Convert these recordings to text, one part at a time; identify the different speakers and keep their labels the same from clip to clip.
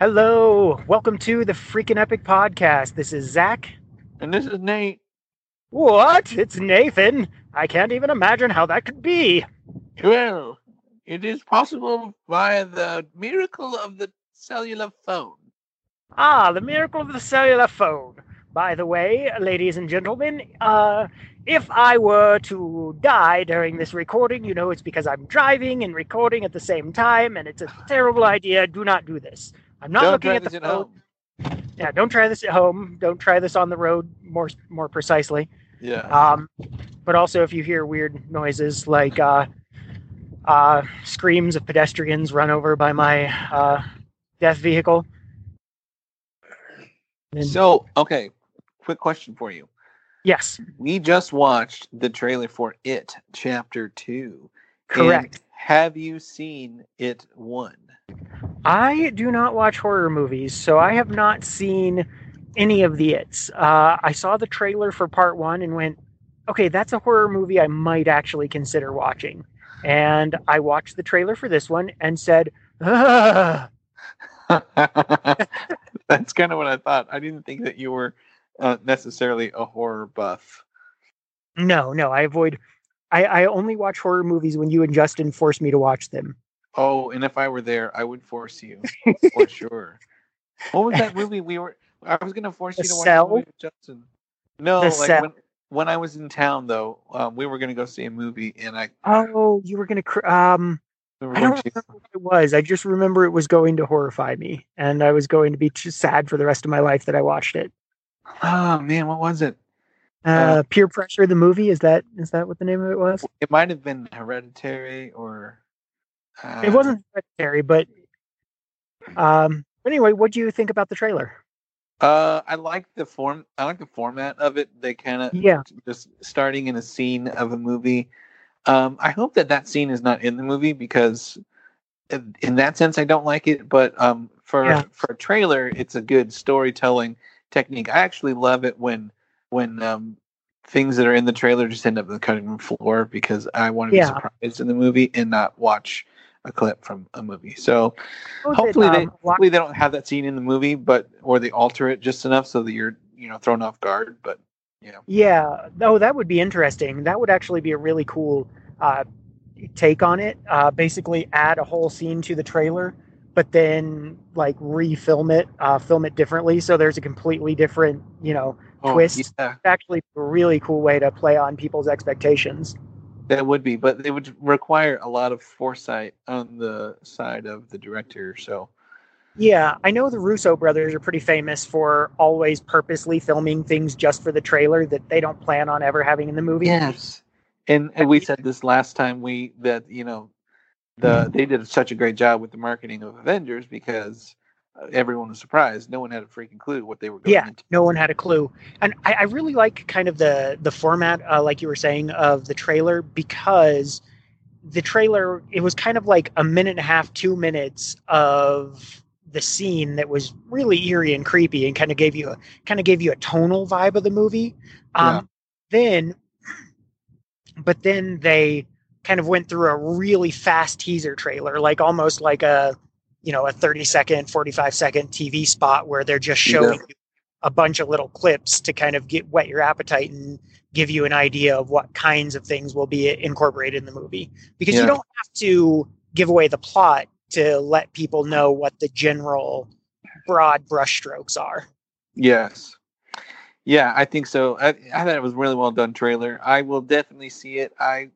Speaker 1: Hello, welcome to the Freaking Epic Podcast. This is Zach.
Speaker 2: And this is Nate.
Speaker 1: What? It's Nathan. I can't even imagine how that could be.
Speaker 2: Well, it is possible via the miracle of the cellular phone.
Speaker 1: Ah, the miracle of the cellular phone. By the way, ladies and gentlemen, uh, if I were to die during this recording, you know it's because I'm driving and recording at the same time, and it's a terrible idea. Do not do this. I'm not
Speaker 2: Don't
Speaker 1: looking at the
Speaker 2: at
Speaker 1: phone.
Speaker 2: home.
Speaker 1: Yeah, don't try this at home. Don't try this on the road. More more precisely.
Speaker 2: Yeah.
Speaker 1: Um, but also, if you hear weird noises like uh, uh, screams of pedestrians run over by my uh, death vehicle,
Speaker 2: so, okay, quick question for you.
Speaker 1: yes,
Speaker 2: We just watched the trailer for It Chapter 2. and
Speaker 1: correct.
Speaker 2: have you seen It 1?
Speaker 1: I do not watch horror movies, so I have not seen any of the its. Uh, I saw the trailer for part one and went, okay, that's a horror movie I might actually consider watching. And I watched the trailer for this one and said,
Speaker 2: That's kind of what I thought. I didn't think that you were uh, necessarily a horror buff.
Speaker 1: no, no, I avoid. I, I only watch horror movies when you and Justin force me to watch them.
Speaker 2: Oh, and if I were there, I would force you for sure. What was that movie we were? I was gonna force
Speaker 1: The
Speaker 2: you to watch
Speaker 1: Cell?
Speaker 2: the movie with Justin. No,
Speaker 1: The
Speaker 2: like when when I was in town though, um, we were gonna go see a movie, and I
Speaker 1: Oh, you were gonna. Cr- um,
Speaker 2: we were
Speaker 1: I don't
Speaker 2: to.
Speaker 1: remember what it was. I just remember it was going to horrify me, and I was going to be too sad for the rest of my life that I watched it.
Speaker 2: Oh man, what was it?
Speaker 1: Uh, Peer Pressure, the movie. Is that is that what the name of it was?
Speaker 2: It might have been Hereditary or. Uh,
Speaker 1: it wasn't hereditary, but um. Anyway, what do you think about the trailer?
Speaker 2: Uh, I like the form. I like the format of it. They kind of
Speaker 1: Yeah,
Speaker 2: just starting in a scene of a movie. Um, I hope that that scene is not in the movie because, in in that sense, I don't like it. But um, for
Speaker 1: Yeah.
Speaker 2: for a trailer, it's a good storytelling technique. I actually love it when when um, things that are in the trailer just end up on the cutting room floor because I want to
Speaker 1: Yeah.
Speaker 2: be surprised in the movie and not watch a clip from a movie. So
Speaker 1: What was it,
Speaker 2: hopefully they
Speaker 1: um,
Speaker 2: hopefully they don't have that scene in the movie, but or they alter it just enough so that you're you know thrown off guard. But yeah.
Speaker 1: Yeah, oh, that would be interesting. That would actually be a really cool uh, take on it. Uh, basically, add a whole scene to the trailer, but then like refilm it, uh, film it differently, so there's a completely different, you know, twist.
Speaker 2: Yeah,
Speaker 1: actually a really cool way to play on people's expectations.
Speaker 2: That would be, but it would require a lot of foresight on the side of the director. So
Speaker 1: Yeah, I know the Russo brothers are pretty famous for always purposely filming things just for the trailer that they don't plan on ever having in the movie.
Speaker 2: yes, and, and we said this last time we that you know the they did such a great job with the marketing of Avengers because everyone was surprised. No one had a freaking clue what they were going
Speaker 1: Yeah,
Speaker 2: into.
Speaker 1: no one had a clue, and I, I really like kind of the the format, uh, like you were saying, of the trailer because the trailer it was kind of like a minute and a half, two minutes of the scene that was really eerie and creepy, and kind of gave you a kind of gave you a tonal vibe of the movie. Um, Then, but then they kind of went through a really fast teaser trailer, like almost like a you know a 30 second 45 second tv spot where they're just
Speaker 2: Yeah.
Speaker 1: showing you a bunch of little clips to kind of get whet your appetite and give you an idea of what kinds of things will be incorporated in the movie because you don't have to give away the plot to let people know what the general broad brushstrokes are
Speaker 2: Yes. Yeah, I think so. I, I thought it was really well done trailer. I will definitely see it. I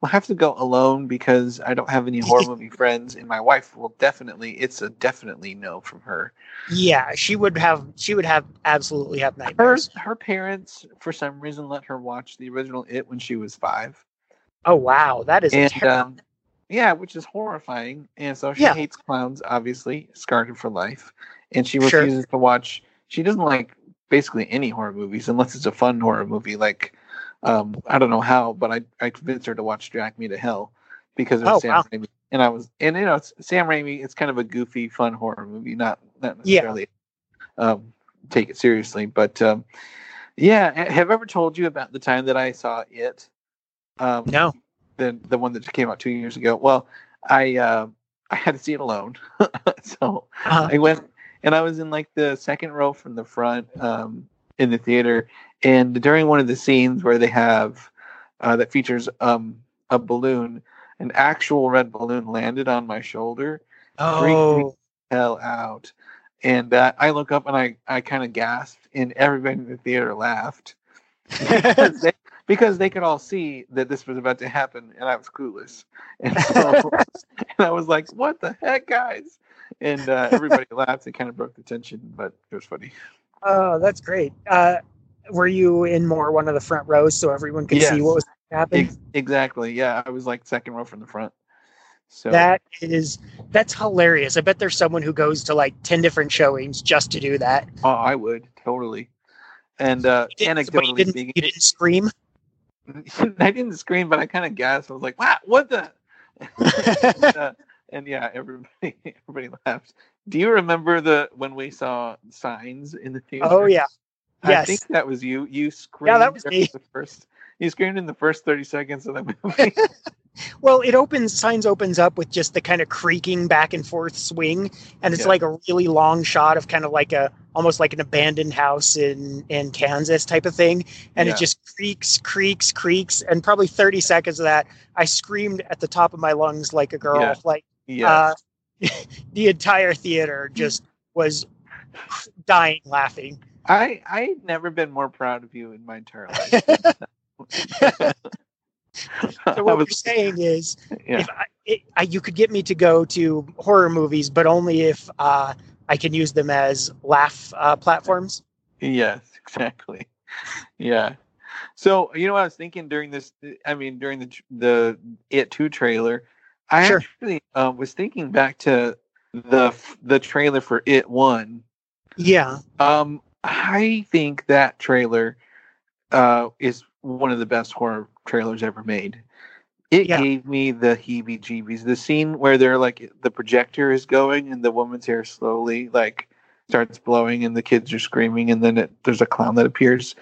Speaker 2: will have to go alone because I don't have any horror movie friends, and my wife will definitely. It's a definitely no from her.
Speaker 1: yeah she would have she would have absolutely have nightmares
Speaker 2: her parents, for some reason, let her watch the original It when she was five,
Speaker 1: oh wow that is
Speaker 2: and
Speaker 1: terrible
Speaker 2: um, yeah, which is horrifying. And so she
Speaker 1: Yeah.
Speaker 2: hates clowns, obviously, scarred for life, and she
Speaker 1: Sure.
Speaker 2: refuses to watch. She doesn't like basically any horror movies unless it's a fun horror movie. Like, um, I don't know how, but I I convinced her to watch Drag Me to Hell because of
Speaker 1: Oh,
Speaker 2: Sam
Speaker 1: wow.
Speaker 2: Raimi, and I was and you know it's Sam Raimi. It's kind of a goofy, fun horror movie, not not
Speaker 1: Yeah.
Speaker 2: necessarily um, take it seriously, but um, yeah. Have I ever told you about the time that I saw it? Um,
Speaker 1: no
Speaker 2: the the one that came out two years ago. Well, I uh, I had to see it alone, so
Speaker 1: Uh-huh.
Speaker 2: I went and I was in like the second row from the front um, in the theater. And during one of the scenes where they have uh, that features um, a balloon, an actual red balloon landed on my shoulder.
Speaker 1: Oh,
Speaker 2: hell out. And uh, I look up and I, I kind of gasped, and everybody in the theater laughed because, they, because they could all see that this was about to happen, and I was clueless. And so and I was like, "What the heck, guys?" And uh, everybody laughed. It kind of broke the tension, but it was funny.
Speaker 1: Oh, that's great. Uh, were you in more one of the front rows so everyone could see what was happening?
Speaker 2: Ex- exactly. Yeah, I was like second row from the front. So
Speaker 1: That is that's hilarious. I bet there's someone who goes to like ten different showings just to do that.
Speaker 2: oh, I would totally. And uh,
Speaker 1: You but you didn't,
Speaker 2: speaking,
Speaker 1: you didn't scream.
Speaker 2: I didn't scream, but I kind of gasped. I was like, "Wow, what the?" and, uh, and yeah, everybody everybody laughed. Do you remember the when we saw signs in the theater?
Speaker 1: oh yeah,
Speaker 2: I
Speaker 1: yes.
Speaker 2: think that was you. You screamed.
Speaker 1: Yeah, that was me.
Speaker 2: The first, you screamed in the first thirty seconds of the movie.
Speaker 1: Well, it opens signs opens up with just the kind of creaking back and forth swing, and it's
Speaker 2: Yeah.
Speaker 1: like a really long shot of kind of like a almost like an abandoned house in in Kansas type of thing, and
Speaker 2: Yeah.
Speaker 1: it just creaks, creaks, creaks, and probably thirty seconds of that, I screamed at the top of my lungs like a girl,
Speaker 2: Yeah.
Speaker 1: like
Speaker 2: yeah.
Speaker 1: uh, the entire theater just was dying laughing.
Speaker 2: I I never been more proud of you in my entire life.
Speaker 1: So what
Speaker 2: was-
Speaker 1: you're saying is,
Speaker 2: yeah.
Speaker 1: if I, it, I, you could get me to go to horror movies, but only if uh, I can use them as laugh uh, platforms.
Speaker 2: Yes, exactly. Yeah. So you know what I was thinking during this? I mean, during the the It Two trailer, I
Speaker 1: Sure.
Speaker 2: actually uh, was thinking back to the the trailer for It One.
Speaker 1: Yeah,
Speaker 2: Um, I think that trailer uh, is one of the best horror trailers ever made. It
Speaker 1: Yeah.
Speaker 2: gave me the heebie-jeebies. The scene where they're like the projector is going and the woman's hair slowly like starts blowing and the kids are screaming and then it, there's a clown that appears.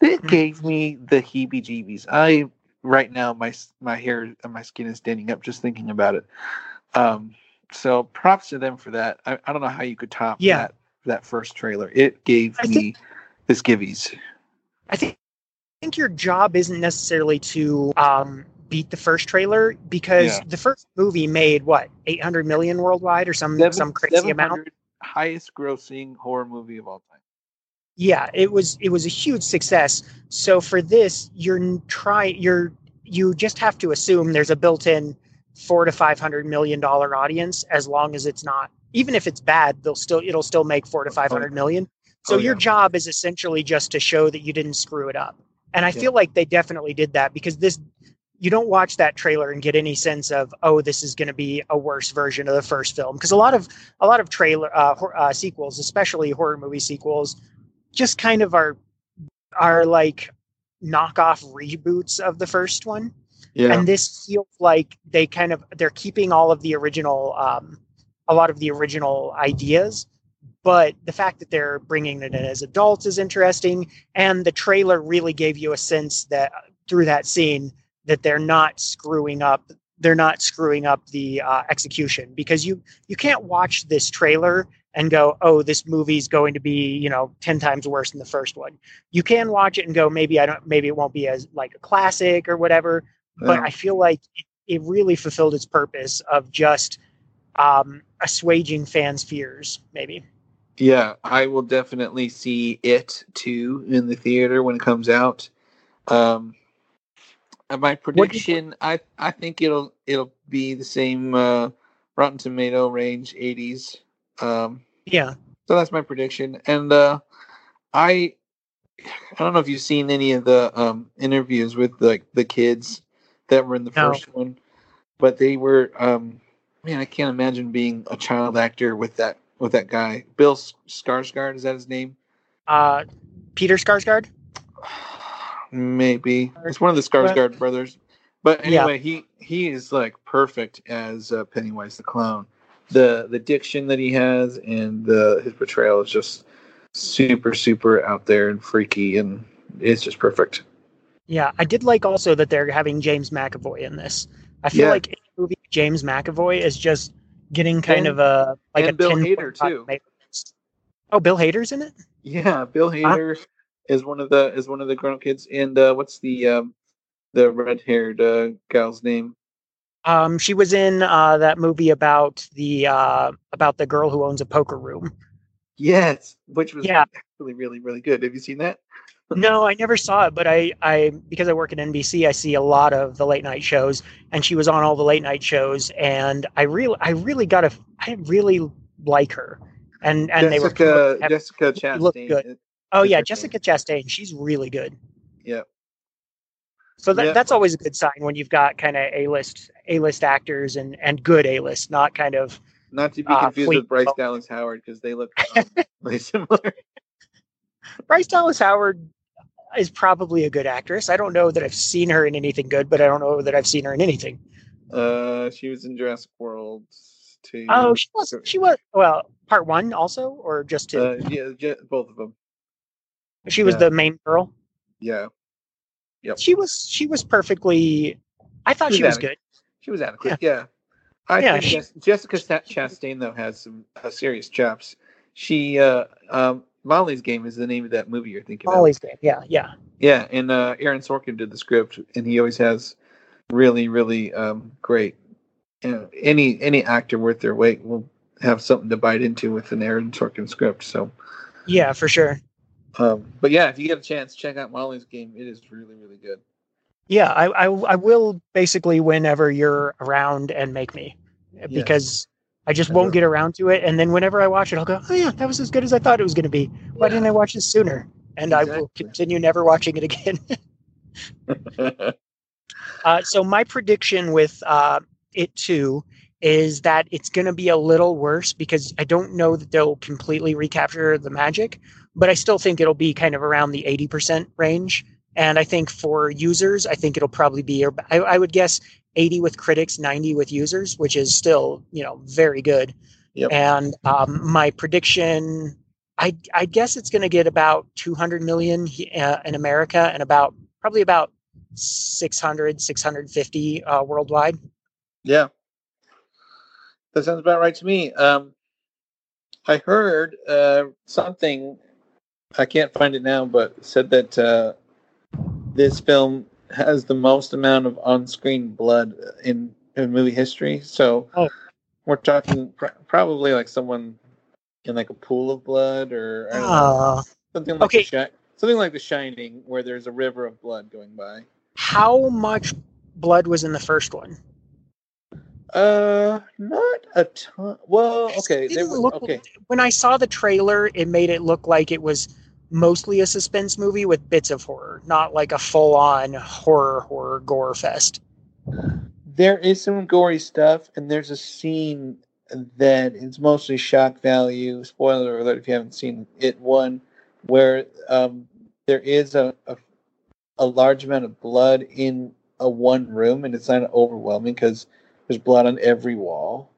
Speaker 2: It
Speaker 1: Mhm.
Speaker 2: gave me the heebie-jeebies. I right now my my hair and my skin is standing up just thinking about it. Um, so props to them for that. I, I don't know how you could top
Speaker 1: Yeah.
Speaker 2: that that first trailer. It gave
Speaker 1: I
Speaker 2: me
Speaker 1: think-
Speaker 2: this giveies.
Speaker 1: I think I think your job isn't necessarily to um, beat the first trailer because
Speaker 2: Yeah.
Speaker 1: the first movie made what 800 million worldwide or some some crazy amount.
Speaker 2: highest grossing horror movie of all time.
Speaker 1: Yeah it was it was a huge success. So for this you're n- try you're you just have to assume there's a built-in four to five hundred million dollar audience as long as it's not even if it's bad they'll still it'll still make four to five hundred million. So
Speaker 2: Oh,
Speaker 1: your job is essentially just to show that you didn't screw it up. And i
Speaker 2: Yeah.
Speaker 1: feel like they definitely did that because this you don't watch that trailer and get any sense of oh this is going to be a worse version of the first film. Because a lot of a lot of trailer uh, uh, sequels especially horror movie sequels just kind of are are like knockoff reboots of the first one
Speaker 2: Yeah.
Speaker 1: and this feels like they kind of they're keeping all of the original um, a lot of the original ideas but the fact that they're bringing it in as adults is interesting and the trailer really gave you a sense that through that scene that they're not screwing up they're not screwing up the uh, execution because you you can't watch this trailer and go oh this movie's going to be you know 10 times worse than the first one you can watch it and go maybe i don't maybe it won't be as like a classic or whatever but I feel like it, it really fulfilled its purpose of just um, assuaging fans' fears, maybe.
Speaker 2: Yeah, I will definitely see it too in the theater when it comes out. Um, and my prediction, I I think it'll it'll be the same uh, Rotten Tomato range, eighties. Um,
Speaker 1: Yeah.
Speaker 2: so that's my prediction, and uh, I I don't know if you've seen any of the um, interviews with like the kids that were in the
Speaker 1: No.
Speaker 2: first one, but they were um, man, I can't imagine being a child actor with that with that guy, Bill S- Skarsgård. Is that his name?
Speaker 1: Uh, Peter Skarsgård.
Speaker 2: Maybe it's one of the Skarsgård brothers. But
Speaker 1: Yeah.
Speaker 2: anyway, he he is like perfect as uh, Pennywise the clown. The the diction that he has and the his portrayal is just super super out there and freaky and it's just perfect.
Speaker 1: Yeah, I did like also that they're having James McAvoy in this. I feel
Speaker 2: Yeah.
Speaker 1: like any movie James McAvoy is just getting kind
Speaker 2: And-
Speaker 1: of a like
Speaker 2: and
Speaker 1: a
Speaker 2: Bill Hader, too.
Speaker 1: Oh, Bill Hader's in it.
Speaker 2: Yeah, Bill Hader is one of the is one of the grown kids. And uh, what's the um, the red haired uh, gal's name?
Speaker 1: Um, she was in uh, that movie about the uh, about the girl who owns a poker room.
Speaker 2: Yes, which was
Speaker 1: Yeah.
Speaker 2: really really really good. Have you seen that?
Speaker 1: No, I never saw it, but I, I because I work at NBC, I see a lot of the late night shows, and she was on all the late night shows, and I really, I really got a, I really like her, and and they were,
Speaker 2: Jessica Jessica Chastain.
Speaker 1: good. oh yeah, Jessica Chastain, she's really good.
Speaker 2: Yeah.
Speaker 1: So that,
Speaker 2: Yeah.
Speaker 1: that's always a good sign when you've got kind of a list, a list actors and and good a list, not kind of
Speaker 2: Not to be
Speaker 1: Uh,
Speaker 2: confused
Speaker 1: Fleet-
Speaker 2: with Bryce Dallas Howard because they look um, really similar.
Speaker 1: Bryce Dallas Howard is probably a good actress. I don't know that I've seen her in anything good, but I don't know that I've seen her in anything.
Speaker 2: Uh, she was in Jurassic World too.
Speaker 1: Oh, she was. She was. Well, part one also, or just two.
Speaker 2: uh, yeah, both of them.
Speaker 1: she was
Speaker 2: yeah.
Speaker 1: the main girl.
Speaker 2: Yeah, Yep.
Speaker 1: She was. She was perfectly. I thought
Speaker 2: She
Speaker 1: she
Speaker 2: was
Speaker 1: good.
Speaker 2: she was adequate. Yeah, I
Speaker 1: Yeah,
Speaker 2: think
Speaker 1: she-
Speaker 2: Jessica Sta- Chastain though has some uh, serious chops. She uh, um, Molly's Game is the name of that movie you're thinking of.
Speaker 1: Molly's game. Yeah, yeah.
Speaker 2: Yeah, and uh, Aaron Sorkin did the script, and he always has really, really um, great. You know, any any actor worth their weight will have something to bite into with an Aaron Sorkin script. So,
Speaker 1: Yeah, for sure.
Speaker 2: Um, but yeah, if you get a chance, check out Molly's Game. It is really, really good.
Speaker 1: Yeah, I, I, I will basically whenever you're around and make me, because I just won't get around to it. And then whenever I watch it, I'll go, oh yeah, that was as good as I thought it was going to be. Why didn't I watch this sooner? And I will continue never watching it again. Uh, so my prediction with uh, it too is that it's going to be a little worse because I don't know that they'll completely recapture the magic, but I still think it'll be kind of around the 80% range. And I think for users, I think it'll probably be, I, I would guess 80 with critics, 90 with users, which is still, you know, very good.
Speaker 2: Yep.
Speaker 1: And um, my prediction, I, I guess it's going to get about 200 million uh, in America and about probably about 600 650 uh, worldwide
Speaker 2: yeah, that sounds about right to me. Um, I heard uh, something. I can't find it now, but said that uh, this film has the most amount of on-screen blood in, in movie history. So
Speaker 1: Oh.
Speaker 2: we're talking pr- probably like someone in like a pool of blood, or I don't know,
Speaker 1: uh,
Speaker 2: something like
Speaker 1: okay.
Speaker 2: Shi- something like The Shining, where there's a river of blood going by.
Speaker 1: how much blood was in the first one
Speaker 2: Uh, not a ton. Well, okay,
Speaker 1: It
Speaker 2: there
Speaker 1: didn't
Speaker 2: was
Speaker 1: look-
Speaker 2: okay.
Speaker 1: when i saw the trailer it made it look like it was mostly a suspense movie with bits of horror not like a full-on horror horror gore fest
Speaker 2: There is some gory stuff, and there's a scene that is mostly shock value. Spoiler alert if you haven't seen it. One where um, there is a, a a large amount of blood in a one room, and it's not overwhelming because there's blood on every wall.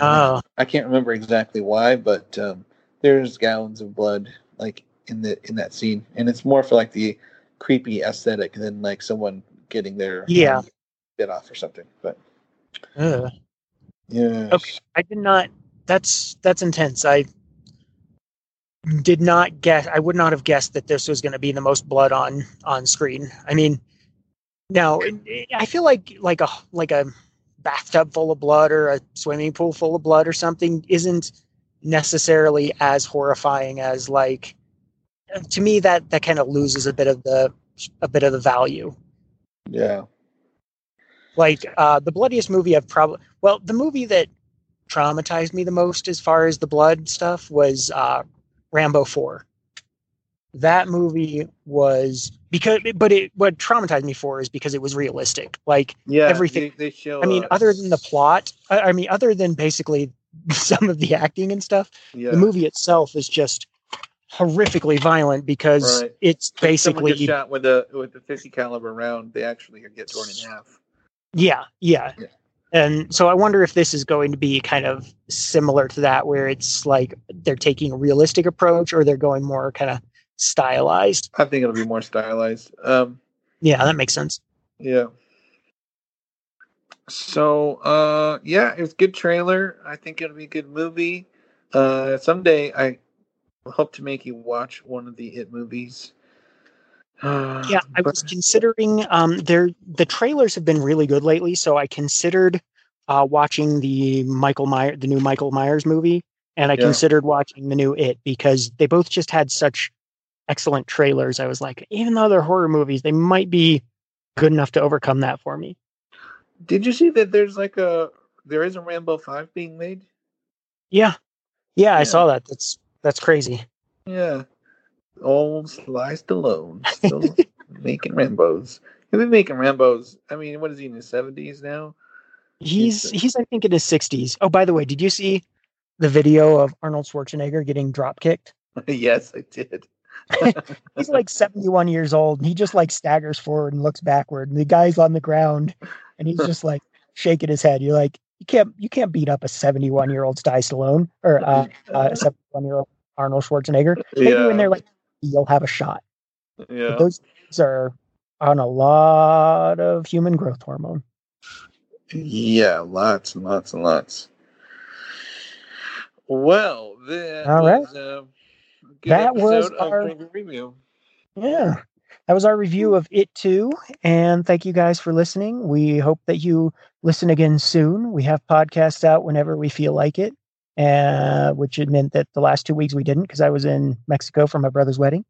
Speaker 1: oh
Speaker 2: I can't remember exactly why, but um, there's gallons of blood like in the in that scene, and it's more for like the creepy aesthetic than like someone getting their
Speaker 1: Yeah.
Speaker 2: um, bit off or something. But yeah,
Speaker 1: Okay. i did not that's that's intense i did not guess i would not have guessed that this was going to be the most blood on on screen i mean now i feel like like a like a bathtub full of blood or a swimming pool full of blood or something isn't necessarily as horrifying as like to me that that kind of loses a bit of the a bit of the value.
Speaker 2: Yeah,
Speaker 1: like uh the bloodiest movie i've probably well the movie that traumatized me the most as far as the blood stuff was uh rambo 4 that movie was because but it what traumatized me for is because it was realistic like
Speaker 2: yeah.
Speaker 1: Everything-
Speaker 2: They, they show.
Speaker 1: i mean
Speaker 2: uh,
Speaker 1: other than the plot I, I mean other than basically some of the acting and stuff
Speaker 2: yeah.
Speaker 1: the movie itself is just horrifically violent because
Speaker 2: Right.
Speaker 1: it's basically
Speaker 2: shot with a with a fifty caliber round. They actually get torn in half.
Speaker 1: Yeah, yeah.
Speaker 2: Yeah.
Speaker 1: And so I wonder if this is going to be kind of similar to that, where it's like they're taking a realistic approach or they're going more kind of stylized.
Speaker 2: I think it'll be more stylized. Um,
Speaker 1: Yeah, that makes sense.
Speaker 2: Yeah. So, uh, yeah, it was a good trailer. I think it'll be a good movie. Uh, someday I, hope to make you watch one of the It movies.
Speaker 1: yeah, I was considering. Um, there the trailers have been really good lately, so I considered uh, watching the Michael Myers, the new Michael Myers movie, and I
Speaker 2: Yeah.
Speaker 1: considered watching the new It because they both just had such excellent trailers. I was like, even though they're horror movies, they might be good enough to overcome that for me.
Speaker 2: Did you see that there's like a there is a Rambo five being made?
Speaker 1: Yeah, yeah, I saw that. That's that's crazy.
Speaker 2: Yeah. Old Sly Stallone still making Rambos. He's been making Rambos. I mean, what is he in his seventies now?
Speaker 1: He's
Speaker 2: He's-
Speaker 1: he's I think in his sixties. Oh, by the way, did you see the video of Arnold Schwarzenegger getting drop kicked?
Speaker 2: yes, I did.
Speaker 1: He's like 71 years old and he just like staggers forward and looks backward and the guy's on the ground and he's just like shaking his head. You're like, you can't you can't beat up a 71 year old Sly Stallone or uh, uh, a 71 year old Arnold Schwarzenegger. Maybe when they're like you'll have a shot.
Speaker 2: yeah.
Speaker 1: But those guys are on a lot of human growth hormone.
Speaker 2: Yeah, lots and lots and lots. Well, then,
Speaker 1: All right.
Speaker 2: was a good
Speaker 1: That was our-
Speaker 2: Review.
Speaker 1: Yeah. That was our review of It Too. And thank you guys for listening. We hope that you listen again soon. We have podcasts out whenever we feel like it, uh, which it meant that the last two weeks we didn't because I was in Mexico for my brother's wedding.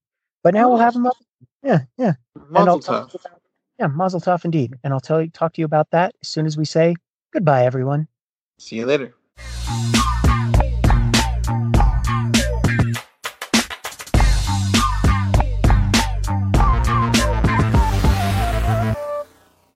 Speaker 1: But now we'll have them up. Yeah, yeah.
Speaker 2: Mazel tov.
Speaker 1: yeah, Mazel Tov indeed. And I'll tell you, talk to you about that as soon as we say goodbye, everyone.
Speaker 2: See you later.